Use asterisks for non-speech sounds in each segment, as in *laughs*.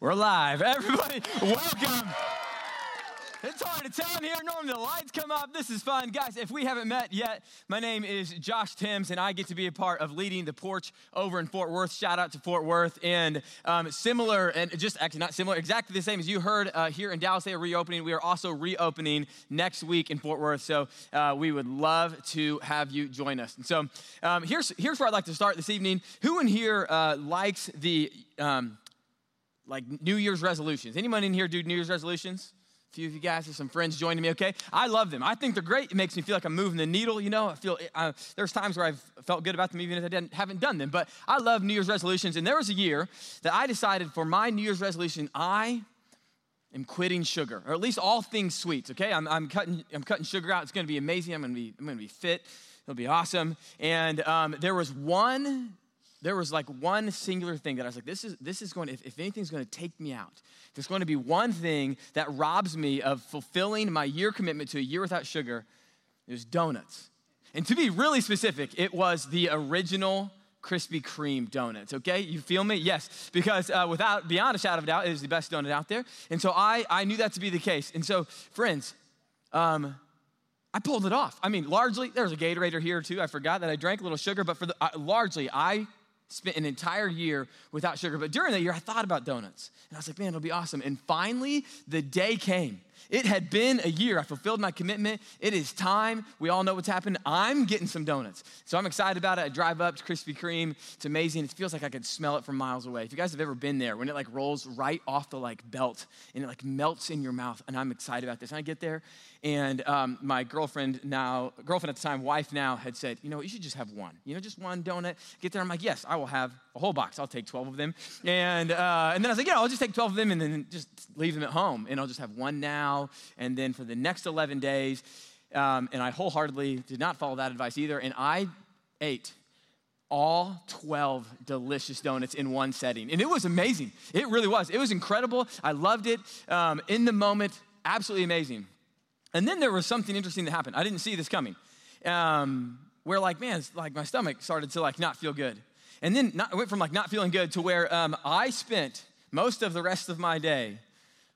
We're live. Everybody, welcome. It's hard to tell in here. Normally the lights come up. This is fun. Guys, if we haven't met yet, my name is Josh Timms, and I get to be a part of leading the porch over in Fort Worth. Shout out to Fort Worth. And um, similar, and just actually not similar, exactly the same as you heard uh, here in Dallas, they are reopening. We are also reopening next week in Fort Worth. So uh, we would love to have you join us. And so um, here's, here's where I'd like to start this evening. Who in here uh, likes the. Um, like New Year's resolutions. Anyone in here do New Year's resolutions? A few of you guys, there's some friends joining me, okay? I love them. I think they're great. It makes me feel like I'm moving the needle, you know? I feel, uh, there's times where I've felt good about them even if I didn't, haven't done them. But I love New Year's resolutions. And there was a year that I decided for my New Year's resolution, I am quitting sugar, or at least all things sweets, okay? I'm, I'm, cutting, I'm cutting sugar out. It's gonna be amazing. I'm gonna be, I'm gonna be fit. It'll be awesome. And um, there was one there was like one singular thing that I was like, this is, this is going to, if, if anything's going to take me out, there's going to be one thing that robs me of fulfilling my year commitment to a year without sugar, it was donuts. And to be really specific, it was the original Krispy Kreme donuts, okay? You feel me? Yes, because uh, without, beyond a shadow of a doubt, it is the best donut out there. And so I, I knew that to be the case. And so, friends, um, I pulled it off. I mean, largely, there was a Gatorade here too. I forgot that I drank a little sugar, but for the, uh, largely, I spent an entire year without sugar. But during that year, I thought about donuts. And I was like, man, it'll be awesome. And finally, the day came. It had been a year. I fulfilled my commitment. It is time. We all know what's happened. I'm getting some donuts. So I'm excited about it. I drive up to Krispy Kreme. It's amazing. It feels like I could smell it from miles away. If you guys have ever been there, when it like rolls right off the like belt and it like melts in your mouth, and I'm excited about this. And I get there, and um, my girlfriend now, girlfriend at the time, wife now, had said, you know, you should just have one. You know, just one donut. Get there. I'm like, yes, I will have a whole box. I'll take 12 of them. And, uh, and then I was like, yeah, I'll just take 12 of them and then just leave them at home. And I'll just have one now. And then for the next 11 days, um, and I wholeheartedly did not follow that advice either. And I ate all 12 delicious donuts in one setting. And it was amazing. It really was. It was incredible. I loved it. Um, in the moment, absolutely amazing. And then there was something interesting that happened. I didn't see this coming. Um, where like, man, like my stomach started to like not feel good. And then not, went from like not feeling good to where um, I spent most of the rest of my day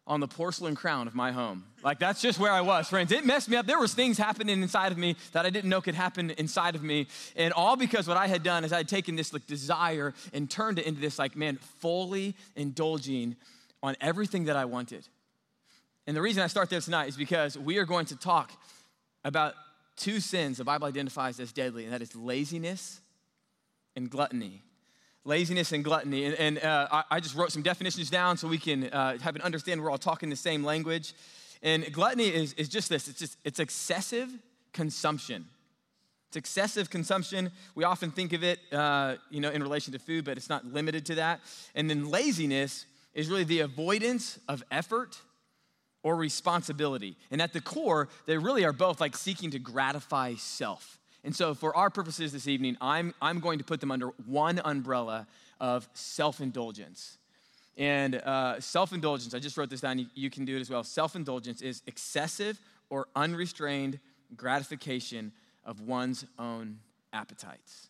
on the porcelain crown of my home. Like that's just where I was, friends. It messed me up. There was things happening inside of me that I didn't know could happen inside of me. And all because what I had done is I had taken this like desire and turned it into this like, man, fully indulging on everything that I wanted. And the reason I start there tonight is because we are going to talk about two sins the Bible identifies as deadly, and that is laziness and gluttony. Laziness and gluttony. And, and uh, I, I, just wrote some definitions down so we can uh, have an understanding we're all talking the same language. And gluttony is, is just this it's just it's excessive consumption. It's excessive consumption. We often think of it, uh, you know, in relation to food, but it's not limited to that. And then laziness is really the avoidance of effort or responsibility. And at the core, they really are both like seeking to gratify self. And so, for our purposes this evening, I'm, I'm going to put them under one umbrella of self indulgence. And uh, self indulgence, I just wrote this down, you, you can do it as well. Self indulgence is excessive or unrestrained gratification of one's own appetites.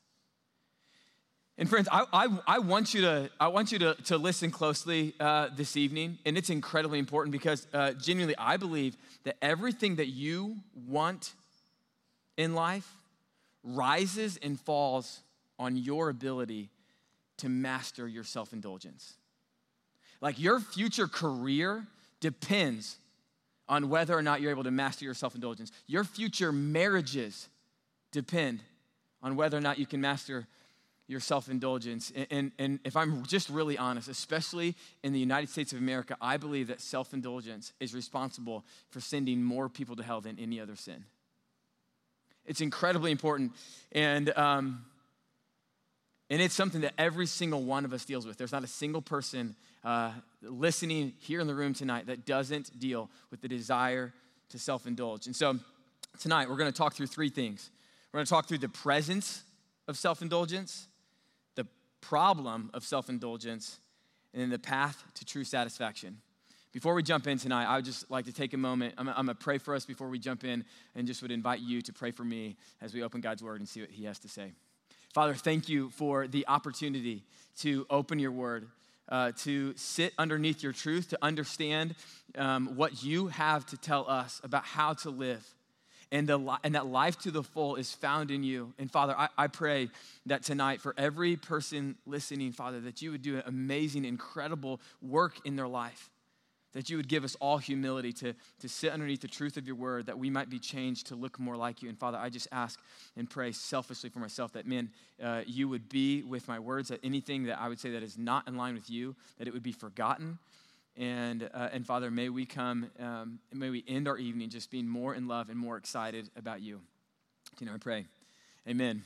And friends, I, I, I, want you to, I want you to, to listen closely uh, this evening, and it's incredibly important because uh, genuinely, I believe that everything that you want in life rises and falls on your ability to master your self indulgence. Like your future career depends on whether or not you're able to master your self indulgence. Your future marriages depend on whether or not you can master your self indulgence. And, and, and, if I'm just really honest, especially in the United States of America, I believe that self indulgence is responsible for sending more people to hell than any other sin. It's incredibly important. And, um, and it's something that every single one of us deals with. There's not a single person uh, listening here in the room tonight that doesn't deal with the desire to self indulge. And so tonight, we're going to talk through three things. We're going to talk through the presence of self indulgence, the problem of self indulgence, and then the path to true satisfaction. Before we jump in tonight, I would just like to take a moment. I'm, going to pray for us before we jump in and just would invite you to pray for me as we open God's word and see what He has to say. Father, thank you for the opportunity to open your word, uh, to sit underneath your truth, to understand um, what you have to tell us about how to live and, the, and that life to the full is found in you. And Father, I, I pray that tonight for every person listening, Father, that you would do an amazing, incredible work in their life. That you would give us all humility to, to sit underneath the truth of your word, that we might be changed to look more like you. And Father, I just ask and pray selfishly for myself that, man, uh, you would be with my words, that anything that I would say that is not in line with you, that it would be forgotten, and, uh, and Father, may we come, um, may we end our evening just being more in love and more excited about you. You know, I pray. Amen.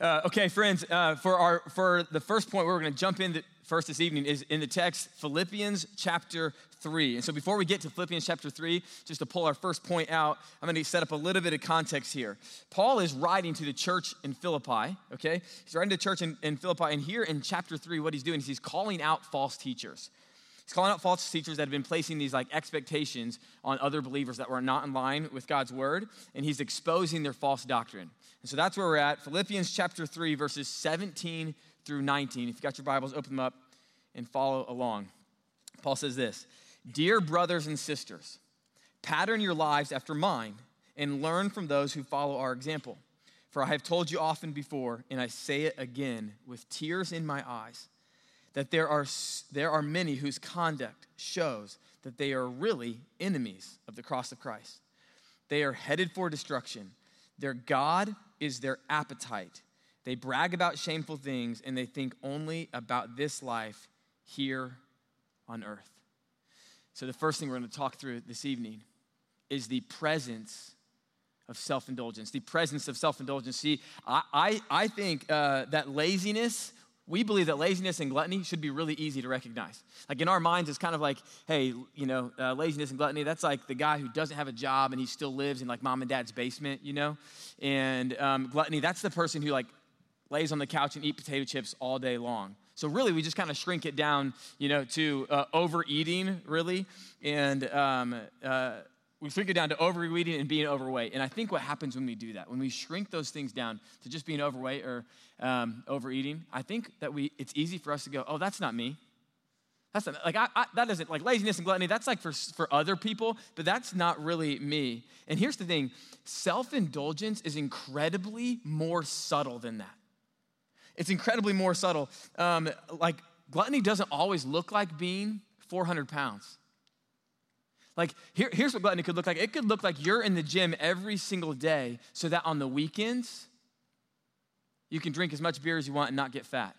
Uh, okay, friends, uh, for, our, for the first point, we're going to jump in first this evening is in the text, Philippians chapter 3. And so before we get to Philippians chapter 3, just to pull our first point out, I'm going to set up a little bit of context here. Paul is writing to the church in Philippi, okay? He's writing to the church in, in Philippi, and here in chapter 3, what he's doing is he's calling out false teachers. He's calling out false teachers that have been placing these like expectations on other believers that were not in line with God's word, and he's exposing their false doctrine. And so that's where we're at. Philippians chapter 3, verses 17 through 19. If you've got your Bibles, open them up and follow along. Paul says this Dear brothers and sisters, pattern your lives after mine and learn from those who follow our example. For I have told you often before, and I say it again with tears in my eyes that there are, there are many whose conduct shows that they are really enemies of the cross of Christ. They are headed for destruction. Their God is their appetite. They brag about shameful things and they think only about this life here on earth. So, the first thing we're going to talk through this evening is the presence of self indulgence. The presence of self indulgence. See, I, I, I think uh, that laziness we believe that laziness and gluttony should be really easy to recognize. Like in our minds, it's kind of like, hey, you know, uh, laziness and gluttony, that's like the guy who doesn't have a job and he still lives in like mom and dad's basement, you know? And um, gluttony, that's the person who like lays on the couch and eat potato chips all day long. So really, we just kind of shrink it down, you know, to uh, overeating, really. And um, uh, we shrink it down to overeating and being overweight. And I think what happens when we do that, when we shrink those things down to just being overweight or um, overeating, I think that we it's easy for us to go, oh, that's not me. That's not, like I, I, that doesn't like laziness and gluttony. That's like for for other people, but that's not really me. And here's the thing: self indulgence is incredibly more subtle than that. It's incredibly more subtle. Um, like gluttony doesn't always look like being 400 pounds. Like, here, here's what gluttony could look like it could look like you're in the gym every single day so that on the weekends, you can drink as much beer as you want and not get fat.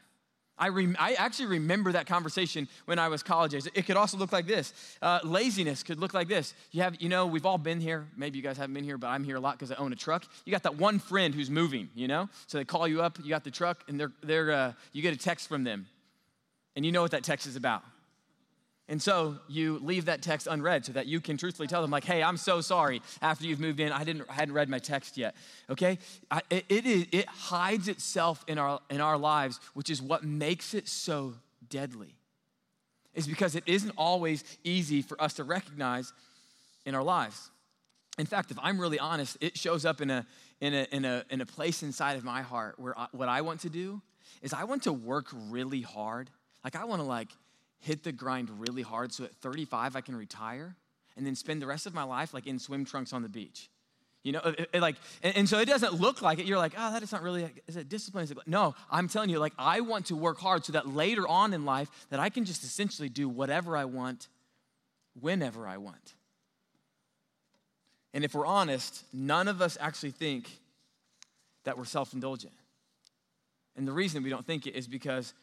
I, I actually remember that conversation when I was college age. It could also look like this. Uh, laziness could look like this. You have, you know, we've all been here. Maybe you guys haven't been here, but I'm here a lot because I own a truck. You got that one friend who's moving, you know? So they call you up, you got the truck, and they're, they're, uh, you get a text from them. And you know what that text is about. And so you leave that text unread so that you can truthfully tell them, like, hey, I'm so sorry. After you've moved in, I didn't I hadn't read my text yet. Okay? I, it, it, it hides itself in our in our lives, which is what makes it so deadly. Is because it isn't always easy for us to recognize in our lives. In fact, if I'm really honest, it shows up in a in a in a in a place inside of my heart where I, what I want to do is I want to work really hard. Like I want to like hit the grind really hard so at 35 I can retire and then spend the rest of my life like in swim trunks on the beach. You know, it, it like, and, and, so it doesn't look like it. You're like, oh, that is not really, is it discipline? Is it, no, I'm telling you, like, I want to work hard so that later on in life that I can just essentially do whatever I want, whenever I want. And if we're honest, none of us actually think that we're self indulgent. And the reason we don't think it is because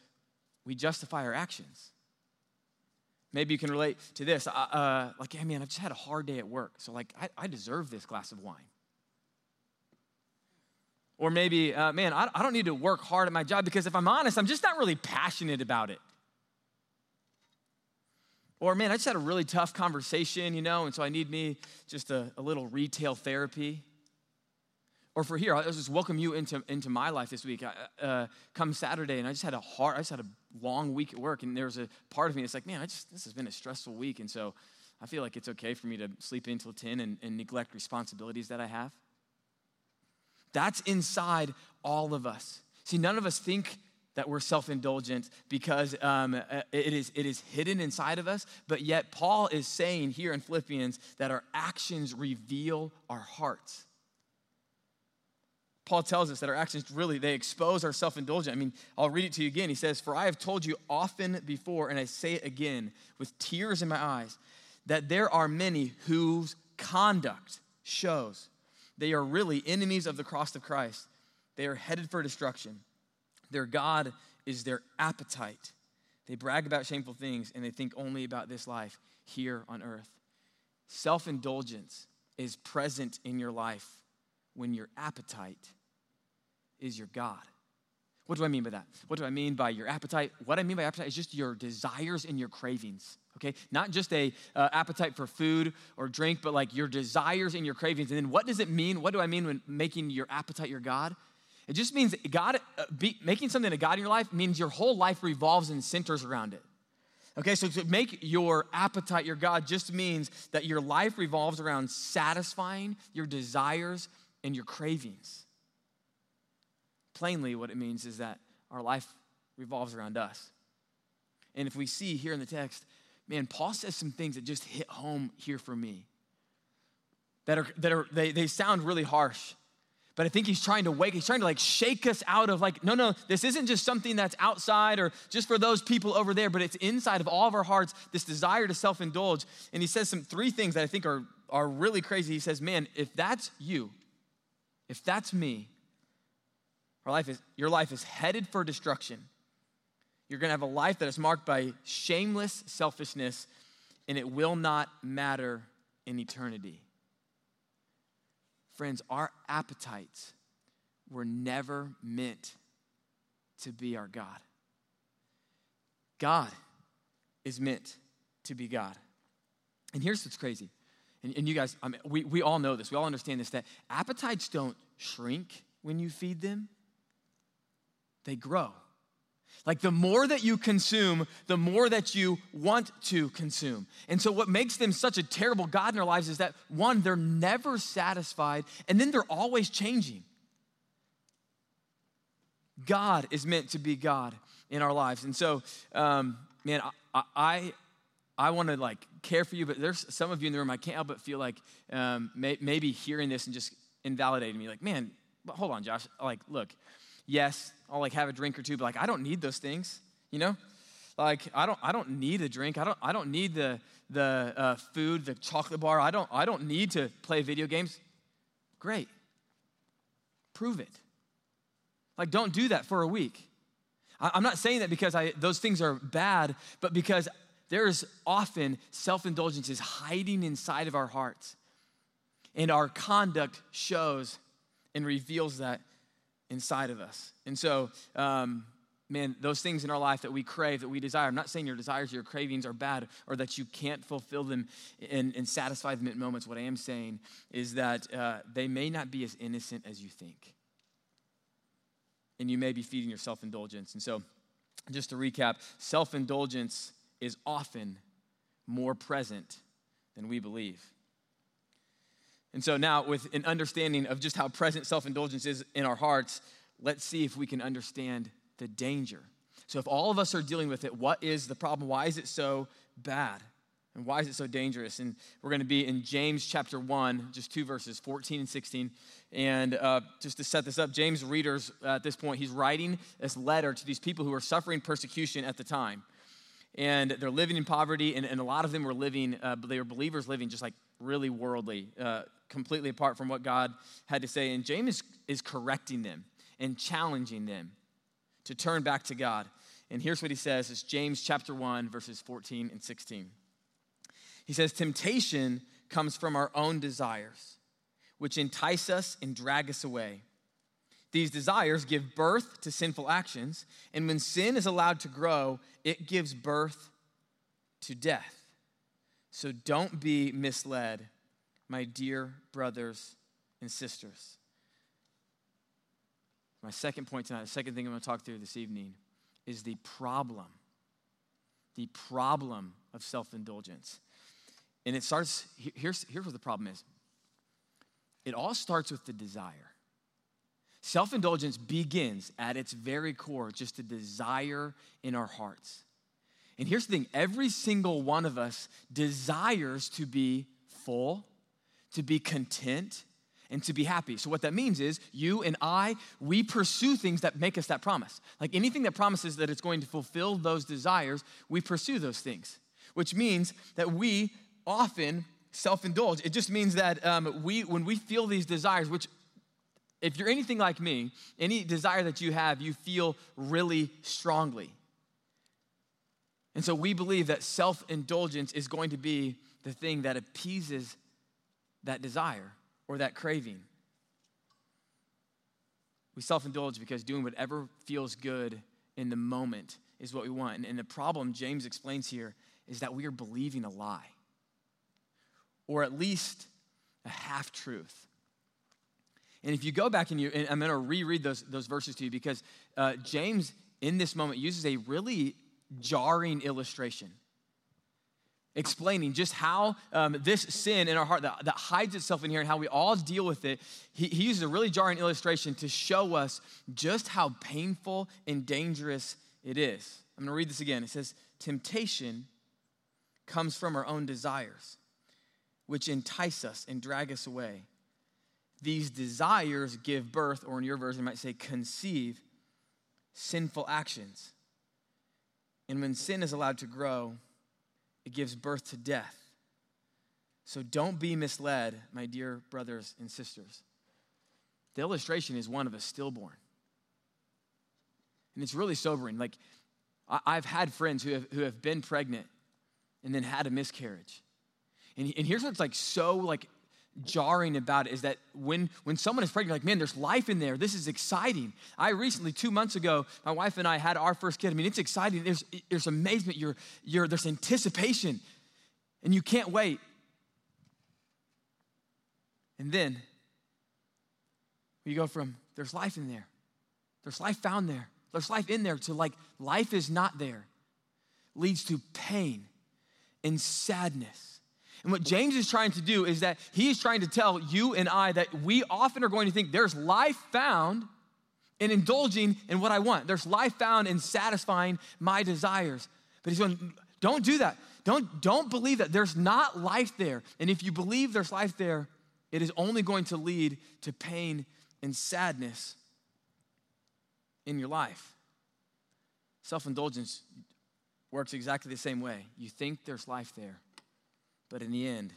we justify our actions. Maybe you can relate to this. Uh, like, hey, man, I've just had a hard day at work. So, like, I, I deserve this glass of wine. Or maybe, uh, man, I, I don't need to work hard at my job because if I'm honest, I'm just not really passionate about it. Or, man, I just had a really tough conversation, you know, and so I need me just a, a little retail therapy. Or for here, I'll just welcome you into, into my life this week. I, uh, come Saturday, and I just had a hard, I just had a long week at work, and there was a part of me that's like, man, I just this has been a stressful week, and so I feel like it's okay for me to sleep until 10 and, and neglect responsibilities that I have. That's inside all of us. See, none of us think that we're self-indulgent because um, uh, it, is, it is hidden inside of us but yet paul is saying here in philippians that our actions reveal our hearts paul tells us that our actions really they expose our self-indulgence. i mean i'll read it to you again he says for i have told you often before and i say it again with tears in my eyes that there are many whose conduct shows they are really enemies of the cross of christ they are headed for destruction their God is their appetite. They brag about shameful things and they think only about this life here on earth. Self indulgence is present in your life when your appetite is your God. What do I mean by that? What do I mean by your appetite? What I mean by appetite is just your desires and your cravings. Okay, not just a uh, appetite for food or drink, but like your desires and your cravings. And then what does it mean? What do I mean when making your appetite your God? It just means God, uh, be, making something a God in your life means your whole life revolves and centers around it. Okay, so to make your appetite your God just means that your life revolves around satisfying your desires and your cravings. Plainly, what it means is that our life revolves around us. And if we see here in the text, man, Paul says some things that just hit home here for me. That are, that are they, they sound really harsh. But I think he's trying to wake, he's trying to like shake us out of like, no, no, this isn't just something that's outside or just for those people over there, but it's inside of all of our hearts, this desire to self-indulge. And he says some three things that I think are, are really crazy. He says, man, if that's you, if that's me, our life is, your life is headed for destruction. You're gonna have a life that is marked by shameless selfishness, and it will not matter in eternity. Friends, our appetites were never meant to be our God. God is meant to be God. And here's what's crazy. And, and you guys, I mean, we, we all know this, we all understand this that appetites don't shrink when you feed them, they grow. Like the more that you consume, the more that you want to consume. And so, what makes them such a terrible God in our lives is that one, they're never satisfied, and then they're always changing. God is meant to be God in our lives. And so, um, man, I, I, I want to like care for you, but there's some of you in the room, I can't help but feel like um, may, maybe hearing this and just invalidating me. Like, man, hold on, Josh. Like, look, yes, I'll like have a drink or two, but like I don't need those things, you know? Like I don't I don't need a drink. I don't I don't need the the uh, food, the chocolate bar. I don't I don't need to play video games. Great. Prove it. Like don't do that for a week. I, I'm not saying that because I those things are bad, but because there is often self-indulgence is hiding inside of our hearts. And our conduct shows and reveals that inside of us. And so, um, man, those things in our life that we crave, that we desire, I'm not saying your desires, your cravings are bad or that you can't fulfill them and, and satisfy them at moments. What I am saying is that uh, they may not be as innocent as you think. And you may be feeding your self indulgence. And so, just to recap, self indulgence is often more present than we believe. And so now, with an understanding of just how present self indulgence is in our hearts, let's see if we can understand the danger. So, if all of us are dealing with it, what is the problem? Why is it so bad? And why is it so dangerous? And we're going to be in James chapter 1, just two verses, 14 and 16. And uh, just to set this up, James' readers uh, at this point, he's writing this letter to these people who are suffering persecution at the time. And they're living in poverty, and, and a lot of them were living, uh, they were believers living just like really worldly, uh, completely apart from what God had to say. And James is, is correcting them and challenging them to turn back to God. And here's what he says it's James chapter 1, verses 14 and 16. He says, Temptation comes from our own desires, which entice us and drag us away. These desires give birth to sinful actions, and when sin is allowed to grow, it gives birth to death. So don't be misled, my dear brothers and sisters. My second point tonight, the second thing I'm going to talk through this evening is the problem. The problem of self indulgence. And it starts, here's, here's what the problem is it all starts with the desire. Self indulgence begins at its very core, just a desire in our hearts. And here's the thing every single one of us desires to be full, to be content, and to be happy. So, what that means is you and I, we pursue things that make us that promise. Like anything that promises that it's going to fulfill those desires, we pursue those things, which means that we often self indulge. It just means that um, we, when we feel these desires, which if you're anything like me, any desire that you have, you feel really strongly. And so we believe that self indulgence is going to be the thing that appeases that desire or that craving. We self indulge because doing whatever feels good in the moment is what we want. And, and the problem James explains here is that we are believing a lie, or at least a half truth. And if you go back and you, and I'm going to reread those, those verses to you because uh, James in this moment uses a really jarring illustration explaining just how um, this sin in our heart that, that, hides itself in here and how we all deal with it. He, he uses a really jarring illustration to show us just how painful and dangerous it is. I'm going to read this again. It says, Temptation comes from our own desires, which entice us and drag us away. These desires give birth, or in your version, might say, conceive sinful actions. And when sin is allowed to grow, it gives birth to death. So don't be misled, my dear brothers and sisters. The illustration is one of a stillborn. And it's really sobering. Like, I've had friends who have, who have been pregnant and then had a miscarriage. And, and here's what's like so like jarring about it is that when, when someone is pregnant, like, man, there's life in there. This is exciting. I recently, two months ago, my wife and I had our first kid. I mean, it's exciting. There's, there's amazement. You're, you're, there's anticipation, and you can't wait. And then you go from there's life in there, there's life found there, there's life in there, to like life is not there, leads to pain and sadness and what James is trying to do is that he is trying to tell you and I that we often are going to think there's life found in indulging in what I want. There's life found in satisfying my desires. But he's going, don't do that. Don't, don't believe that. There's not life there. And if you believe there's life there, it is only going to lead to pain and sadness in your life. Self indulgence works exactly the same way. You think there's life there but in the end,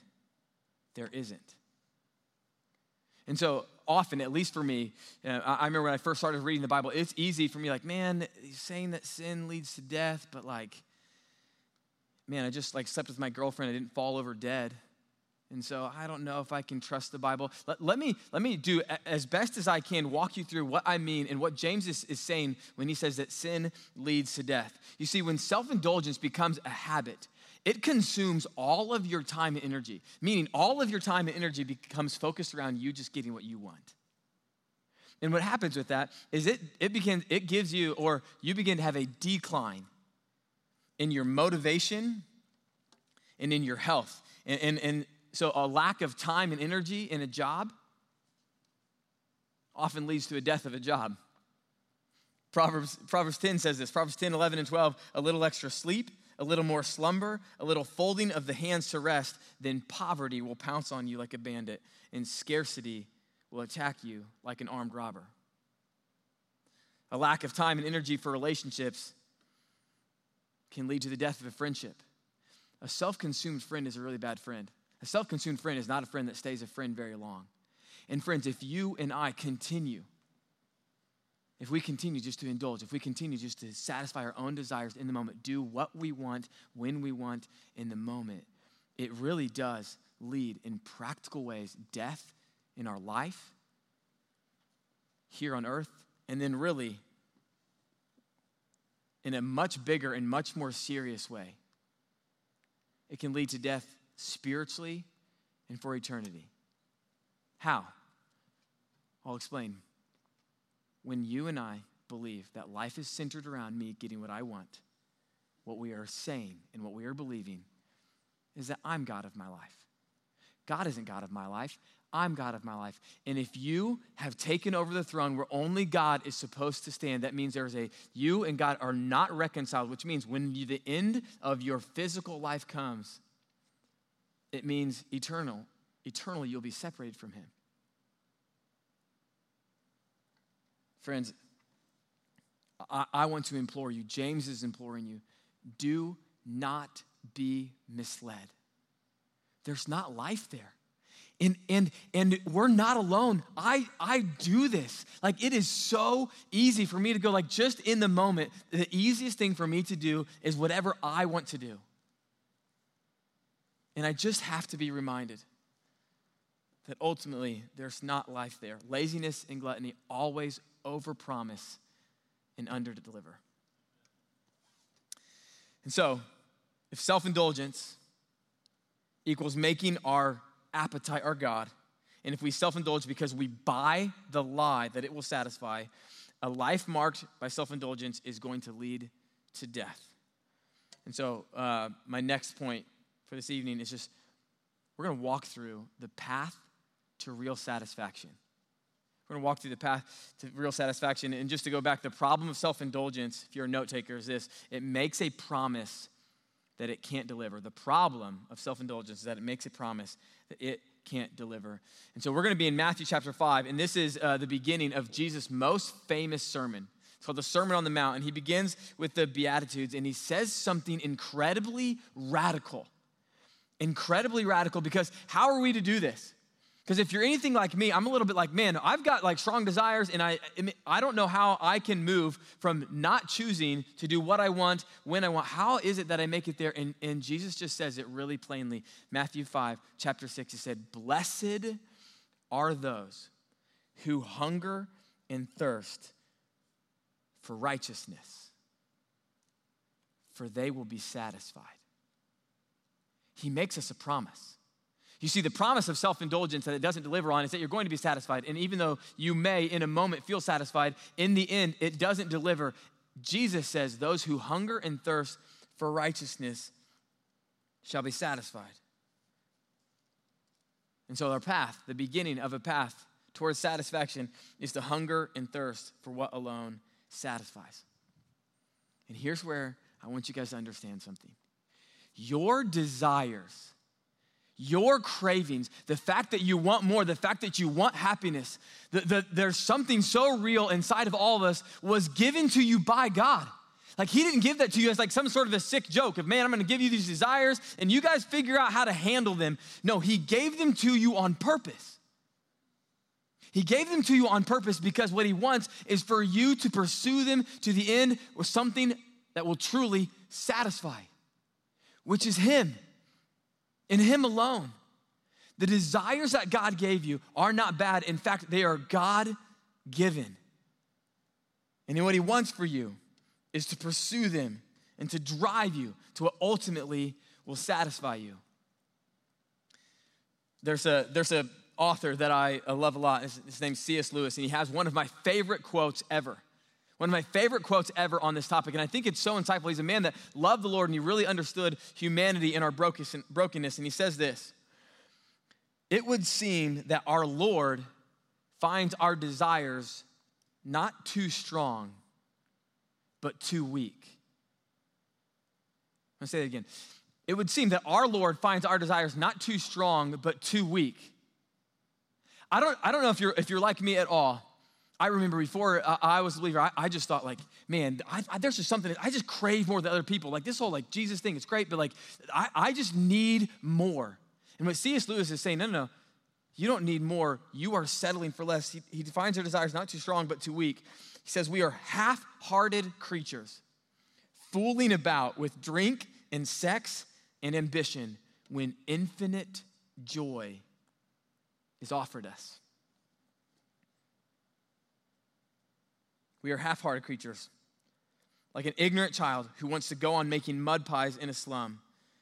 there isn't. And so often, at least for me, uh, I remember when I first started reading the Bible, it's easy for me, like, man, he's saying that sin leads to death, but like, man, I just like slept with my girlfriend, I didn't fall over dead. And so I don't know if I can trust the Bible. Let, let, me, let me do as best as I can walk you through what I mean and what James is, is saying when he says that sin leads to death. You see, when self indulgence becomes a habit, it consumes all of your time and energy, meaning all of your time and energy becomes focused around you just getting what you want. And what happens with that is it, it, begins, it gives you, or you begin to have a decline in your motivation and in your health. And, and, and so a lack of time and energy in a job often leads to a death of a job. Proverbs, Proverbs 10 says this Proverbs 10, 11, and 12 a little extra sleep a little more slumber, a little folding of the hands to rest, then poverty will pounce on you like a bandit, and scarcity will attack you like an armed robber. A lack of time and energy for relationships can lead to the death of a friendship. A self consumed friend is a really bad friend. A self consumed friend is not a friend that stays a friend very long. And friends, if you and I continue if we continue just to indulge, if we continue just to satisfy our own desires in the moment, do what we want when we want in the moment, it really does lead in practical ways death in our life here on earth, and then really in a much bigger and much more serious way. It can lead to death spiritually and for eternity. How? I'll explain. When you and I believe that life is centered around me getting what I want, what we are saying and what we are believing is that I'm God of my life. God isn't God of my life. I'm God of my life. And if you have taken over the throne where only God is supposed to stand, that means there's a, you and God are not reconciled, which means when you, the end of your physical life comes, it means eternal. Eternally, you'll be separated from Him. Friends, I, I want to implore you, James is imploring you, do not be misled. There's not life there. And, and, and we're not alone. I, I do this. Like, it is so easy for me to go, like, just in the moment, the easiest thing for me to do is whatever I want to do. And I just have to be reminded that ultimately there's not life there. Laziness and gluttony always overpromise and underdeliver. And so, if self indulgence equals making our appetite our God, and if we self indulge because we buy the lie that it will satisfy, a life marked by self indulgence is going to lead to death. And so, uh, my next point for this evening is just we're going to walk through the path to real satisfaction. We're going to walk through the path to real satisfaction. And just to go back, the problem of self indulgence, if you're a note taker, is this it makes a promise that it can't deliver. The problem of self indulgence is that it makes a promise that it can't deliver. And so we're going to be in Matthew chapter 5, and this is uh, the beginning of Jesus' most famous sermon. It's called the Sermon on the Mount, and he begins with the Beatitudes, and he says something incredibly radical. Incredibly radical because how are we to do this? Because if you're anything like me, I'm a little bit like, man, I've got like strong desires, and I, I don't know how I can move from not choosing to do what I want when I want. How is it that I make it there? And, and Jesus just says it really plainly. Matthew 5, chapter 6, he said, Blessed are those who hunger and thirst for righteousness, for they will be satisfied. He makes us a promise. You see, the promise of self indulgence that it doesn't deliver on is that you're going to be satisfied. And even though you may, in a moment, feel satisfied, in the end, it doesn't deliver. Jesus says, Those who hunger and thirst for righteousness shall be satisfied. And so, our path, the beginning of a path towards satisfaction, is to hunger and thirst for what alone satisfies. And here's where I want you guys to understand something your desires your cravings, the fact that you want more, the fact that you want happiness, that there's something so real inside of all of us was given to you by God. Like he didn't give that to you as like some sort of a sick joke of, man, I'm gonna give you these desires and you guys figure out how to handle them. No, he gave them to you on purpose. He gave them to you on purpose because what he wants is for you to pursue them to the end with something that will truly satisfy, which is him in Him alone. The desires that God gave you are not bad. In fact, they are God given. And what He wants for you is to pursue them and to drive you to what ultimately will satisfy you. There's a, there's a author that I love a lot. His, his name's C.S. Lewis, and he has one of my favorite quotes ever. One of my favorite quotes ever on this topic, and I think it's so insightful. He's a man that loved the Lord and he really understood humanity and our brokenness. And he says this It would seem that our Lord finds our desires not too strong, but too weak. I'm gonna say it again. It would seem that our Lord finds our desires not too strong, but too weak. I don't, I don't know if you're, if you're like me at all, I remember before I was a believer, I, just thought like, man, I, I, there's just something, I just crave more than other people. Like this whole like Jesus thing, it's great, but like I, I just need more. And what C.S. Lewis is saying, no, no, no, you don't need more. You are settling for less. He, he defines our desires not too strong, but too weak. He says we are half-hearted creatures, fooling about with drink and sex and ambition when infinite joy is offered us. We are half hearted creatures, like an ignorant child who wants to go on making mud pies in a slum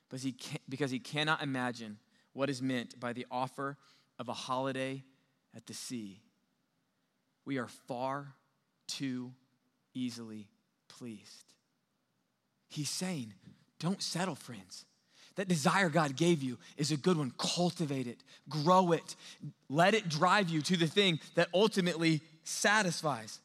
because he, because he cannot imagine what is meant by the offer of a holiday at the sea. We are far too easily pleased. He's saying, don't settle, friends. That desire God gave you is a good one. Cultivate it, grow it, let it drive you to the thing that ultimately satisfies.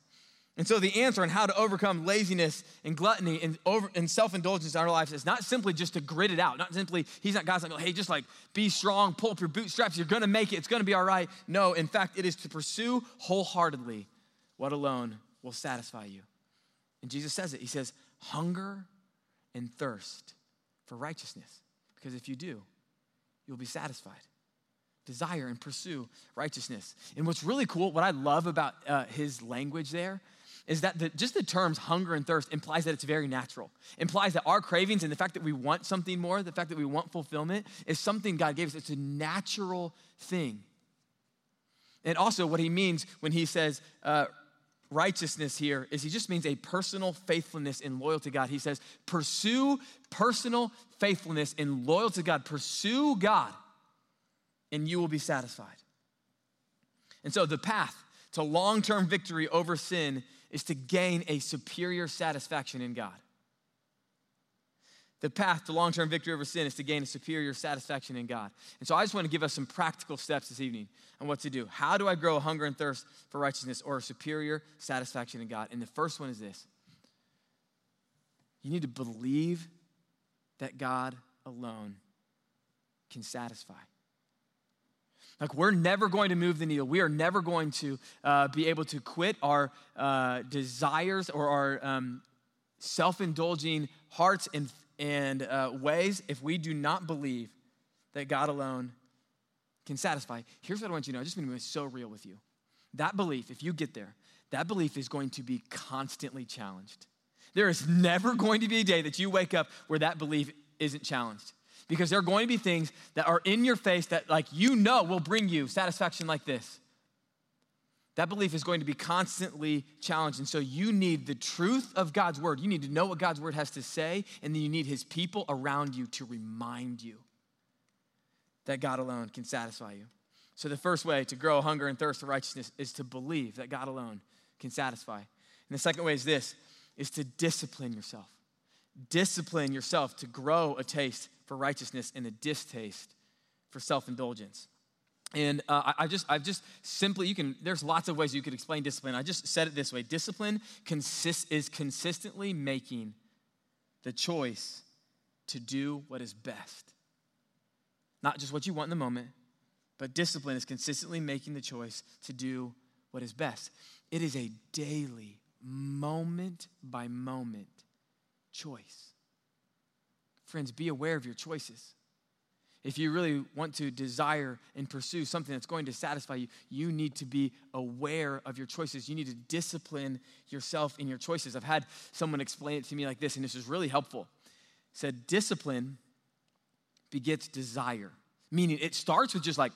And so, the answer on how to overcome laziness and gluttony and, over, and self indulgence in our lives is not simply just to grit it out. Not simply, He's not God's like, hey, just like be strong, pull up your bootstraps, you're gonna make it, it's gonna be all right. No, in fact, it is to pursue wholeheartedly what alone will satisfy you. And Jesus says it. He says, hunger and thirst for righteousness. Because if you do, you'll be satisfied. Desire and pursue righteousness. And what's really cool, what I love about uh, his language there, is that the, just the terms hunger and thirst implies that it's very natural. Implies that our cravings and the fact that we want something more, the fact that we want fulfillment, is something God gave us. It's a natural thing. And also, what he means when he says uh, righteousness here is he just means a personal faithfulness and loyalty to God. He says, pursue personal faithfulness and loyalty to God. Pursue God, and you will be satisfied. And so, the path to long term victory over sin is to gain a superior satisfaction in God. The path to long term victory over sin is to gain a superior satisfaction in God. And so I just want to give us some practical steps this evening on what to do. How do I grow hunger and thirst for righteousness or a superior satisfaction in God? And the first one is this you need to believe that God alone can satisfy. Like, we're never going to move the needle. We are never going to uh, be able to quit our uh, desires or our um, self indulging hearts and, and uh, ways if we do not believe that God alone can satisfy. Here's what I want you to know I just want to be so real with you. That belief, if you get there, that belief is going to be constantly challenged. There is never going to be a day that you wake up where that belief isn't challenged because there are going to be things that are in your face that, like, you know will bring you satisfaction like this. That belief is going to be constantly challenged. And so you need the truth of God's word. You need to know what God's word has to say, and then you need his people around you to remind you that God alone can satisfy you. So the first way to grow hunger and thirst for righteousness is to believe that God alone can satisfy. And the second way is this is to discipline yourself. Discipline yourself to grow a taste for righteousness and a distaste for self indulgence. And uh, I, I just, I've just simply, you can, there's lots of ways you could explain discipline. I just said it this way discipline is consistently making the choice to do what is best. Not just what you want in the moment, but discipline is consistently making the choice to do what is best. It is a daily, moment by moment choice. Friends, be aware of your choices. If you really want to desire and pursue something that's going to satisfy you, you need to be aware of your choices. You need to discipline yourself in your choices. I've had someone explain it to me like this, and this is really helpful. It said, discipline begets desire, meaning it starts with just like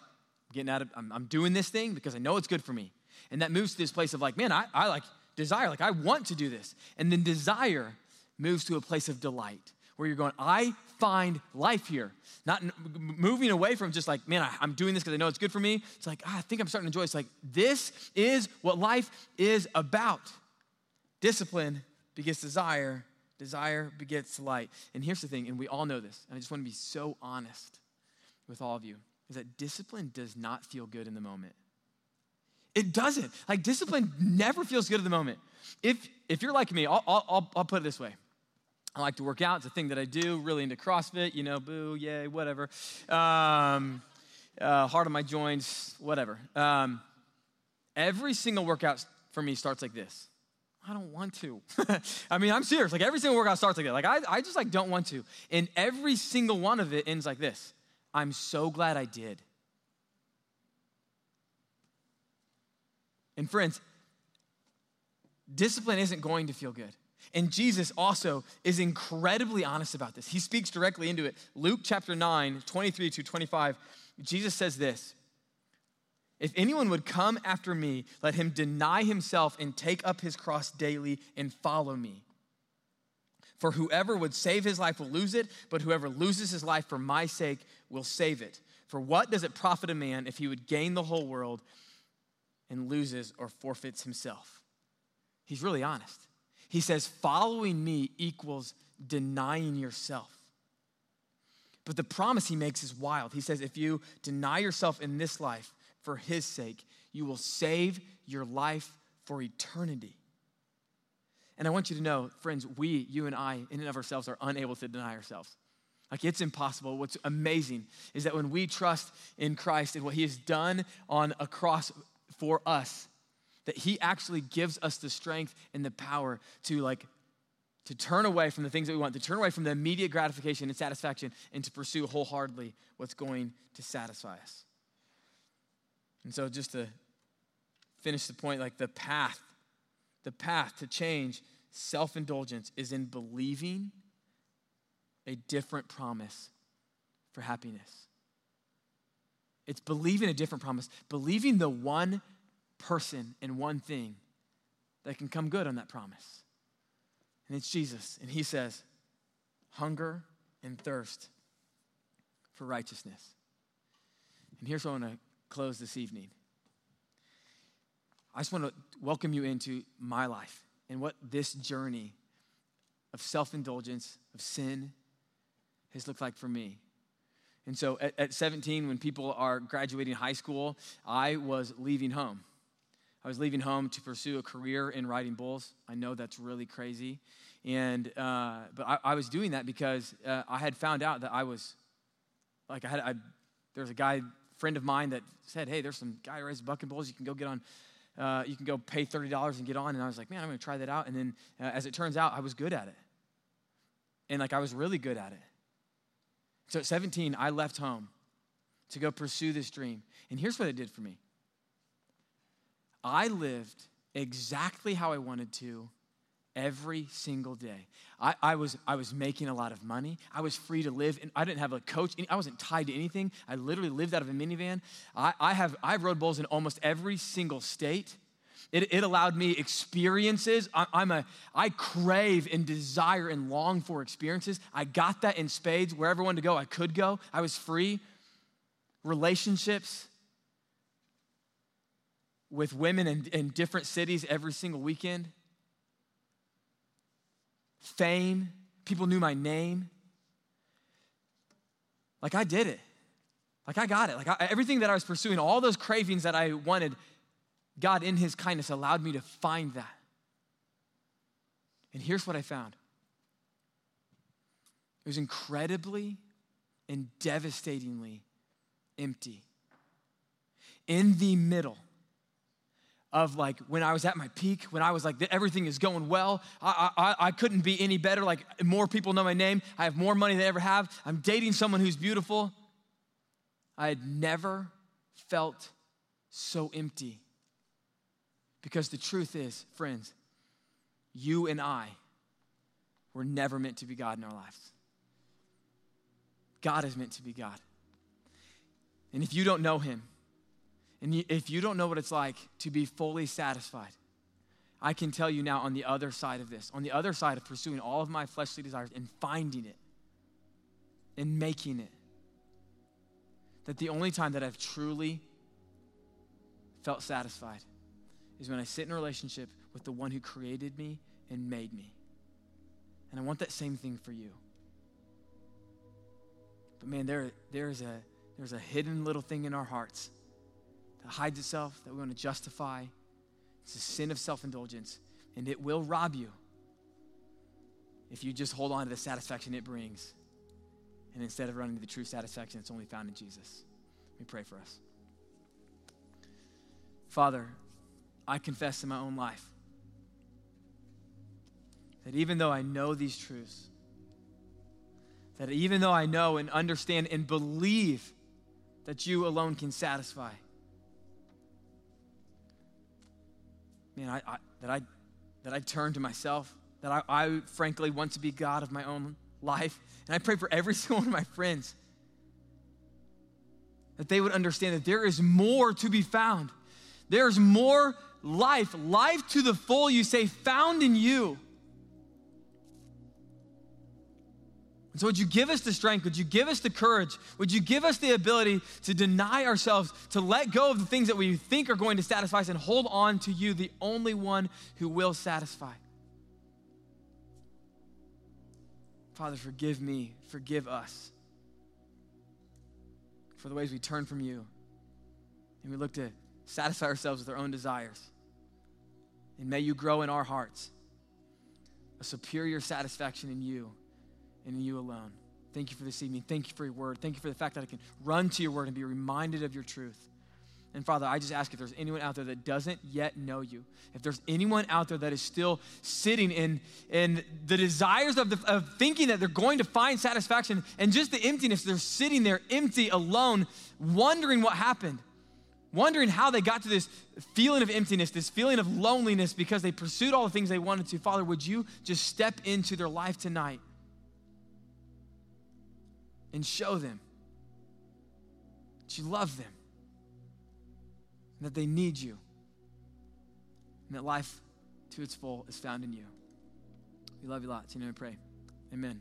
getting out of, I'm, I'm, doing this thing because I know it's good for me. And that moves to this place of like, man, I, I like desire, like I want to do this. And then desire moves to a place of delight where you're going, I find life here. Not moving away from just like, man, I, am doing this because I know it's good for me. It's like, ah, I think I'm starting to enjoy. It's like, this is what life is about. Discipline begets desire, desire begets light. And here's the thing, and we all know this, and I just want to be so honest with all of you, is that discipline does not feel good in the moment. It doesn't. Like discipline *laughs* never feels good in the moment. If if you're like me, I'll, I'll, I'll put it this way. I like to work out. It's a thing that I do. Really into CrossFit, you know, boo, yay, whatever. Um, uh, heart of my joints, whatever. Um, every single workout for me starts like this. I don't want to. *laughs* I mean, I'm serious. Like every single workout starts like that. Like I, I just like don't want to. And every single one of it ends like this. I'm so glad I did. And friends, discipline isn't going to feel good. And Jesus also is incredibly honest about this. He speaks directly into it. Luke chapter 9, 23 to 25, Jesus says this If anyone would come after me, let him deny himself and take up his cross daily and follow me. For whoever would save his life will lose it, but whoever loses his life for my sake will save it. For what does it profit a man if he would gain the whole world and loses or forfeits himself? He's really honest. He says, following me equals denying yourself. But the promise he makes is wild. He says, if you deny yourself in this life for his sake, you will save your life for eternity. And I want you to know, friends, we, you and I, in and of ourselves, are unable to deny ourselves. Like it's impossible. What's amazing is that when we trust in Christ and what he has done on a cross for us, that he actually gives us the strength and the power to like to turn away from the things that we want, to turn away from the immediate gratification and satisfaction, and to pursue wholeheartedly what's going to satisfy us. And so, just to finish the point, like the path, the path to change self indulgence is in believing a different promise for happiness. It's believing a different promise, believing the one person and one thing that can come good on that promise. And it's Jesus. And he says, hunger and thirst for righteousness. And here's what I want to close this evening. I just want to welcome you into my life and what this journey of self indulgence, of sin, has looked like for me. And so at, at, 17, when people are graduating high school, I was leaving home. I was leaving home to pursue a career in riding bulls. I know that's really crazy. And, uh, but I, I, was doing that because uh, I had found out that I was, like, I had, I, there was a guy, friend of mine that said, hey, there's some guy who rides bucking bulls. You can go get on, uh, you can go pay $30 and get on. And I was like, man, I'm going to try that out. And then uh, as it turns out, I was good at it. And, like, I was really good at it. So at 17, I left home to go pursue this dream. And here's what it did for me I lived exactly how I wanted to every single day. I, I, was, I was making a lot of money. I was free to live. And I didn't have a coach. I wasn't tied to anything. I literally lived out of a minivan. I, I have I've rode bulls in almost every single state. It, it allowed me experiences. I, I'm a, I crave and desire and long for experiences. I got that in spades. Wherever I wanted to go, I could go. I was free. Relationships with women in, in different cities every single weekend. Fame, people knew my name. Like I did it. Like I got it. Like I, everything that I was pursuing, all those cravings that I wanted, God in His kindness allowed me to find that. And here's what I found it was incredibly and devastatingly empty. In the middle of like when I was at my peak, when I was like, everything is going well. I, I, I couldn't be any better. Like, more people know my name. I have more money than I ever have. I'm dating someone who's beautiful. I had never felt so empty. Because the truth is, friends, you and I were never meant to be God in our lives. God is meant to be God. And if you don't know Him, and if you don't know what it's like to be fully satisfied, I can tell you now on the other side of this, on the other side of pursuing all of my fleshly desires and finding it and making it, that the only time that I've truly felt satisfied is when I sit in a relationship with the one who created me and made me. And I want that same thing for you. But man, there, there's, a, there's a hidden little thing in our hearts that hides itself, that we want to justify. It's a sin of self indulgence, and it will rob you if you just hold on to the satisfaction it brings. And instead of running to the true satisfaction that's only found in Jesus. Let me pray for us. Father, I confess in my own life that even though I know these truths, that even though I know and understand and believe that you alone can satisfy, man, I, I, that, I, that I turn to myself, that I, I frankly want to be God of my own life. And I pray for every *laughs* single one of my friends that they would understand that there is more to be found. There's more life, life to the full, you say, found in you. So, would you give us the strength? Would you give us the courage? Would you give us the ability to deny ourselves, to let go of the things that we think are going to satisfy us, and hold on to you, the only one who will satisfy? Father, forgive me, forgive us for the ways we turn from you and we look to satisfy ourselves with our own desires. And may you grow in our hearts a superior satisfaction in you and in you alone. Thank you for this evening. Thank you for your word. Thank you for the fact that I can run to your word and be reminded of your truth. And Father, I just ask if there's anyone out there that doesn't yet know you, if there's anyone out there that is still sitting in, in the desires of, the, of thinking that they're going to find satisfaction and just the emptiness, they're sitting there empty, alone, wondering what happened, wondering how they got to this feeling of emptiness, this feeling of loneliness because they pursued all the things they wanted to. Father, would you just step into their life tonight and show them that you love them, and that they need you, and that life to its full is found in you. We love you lots. You know, we pray. Amen.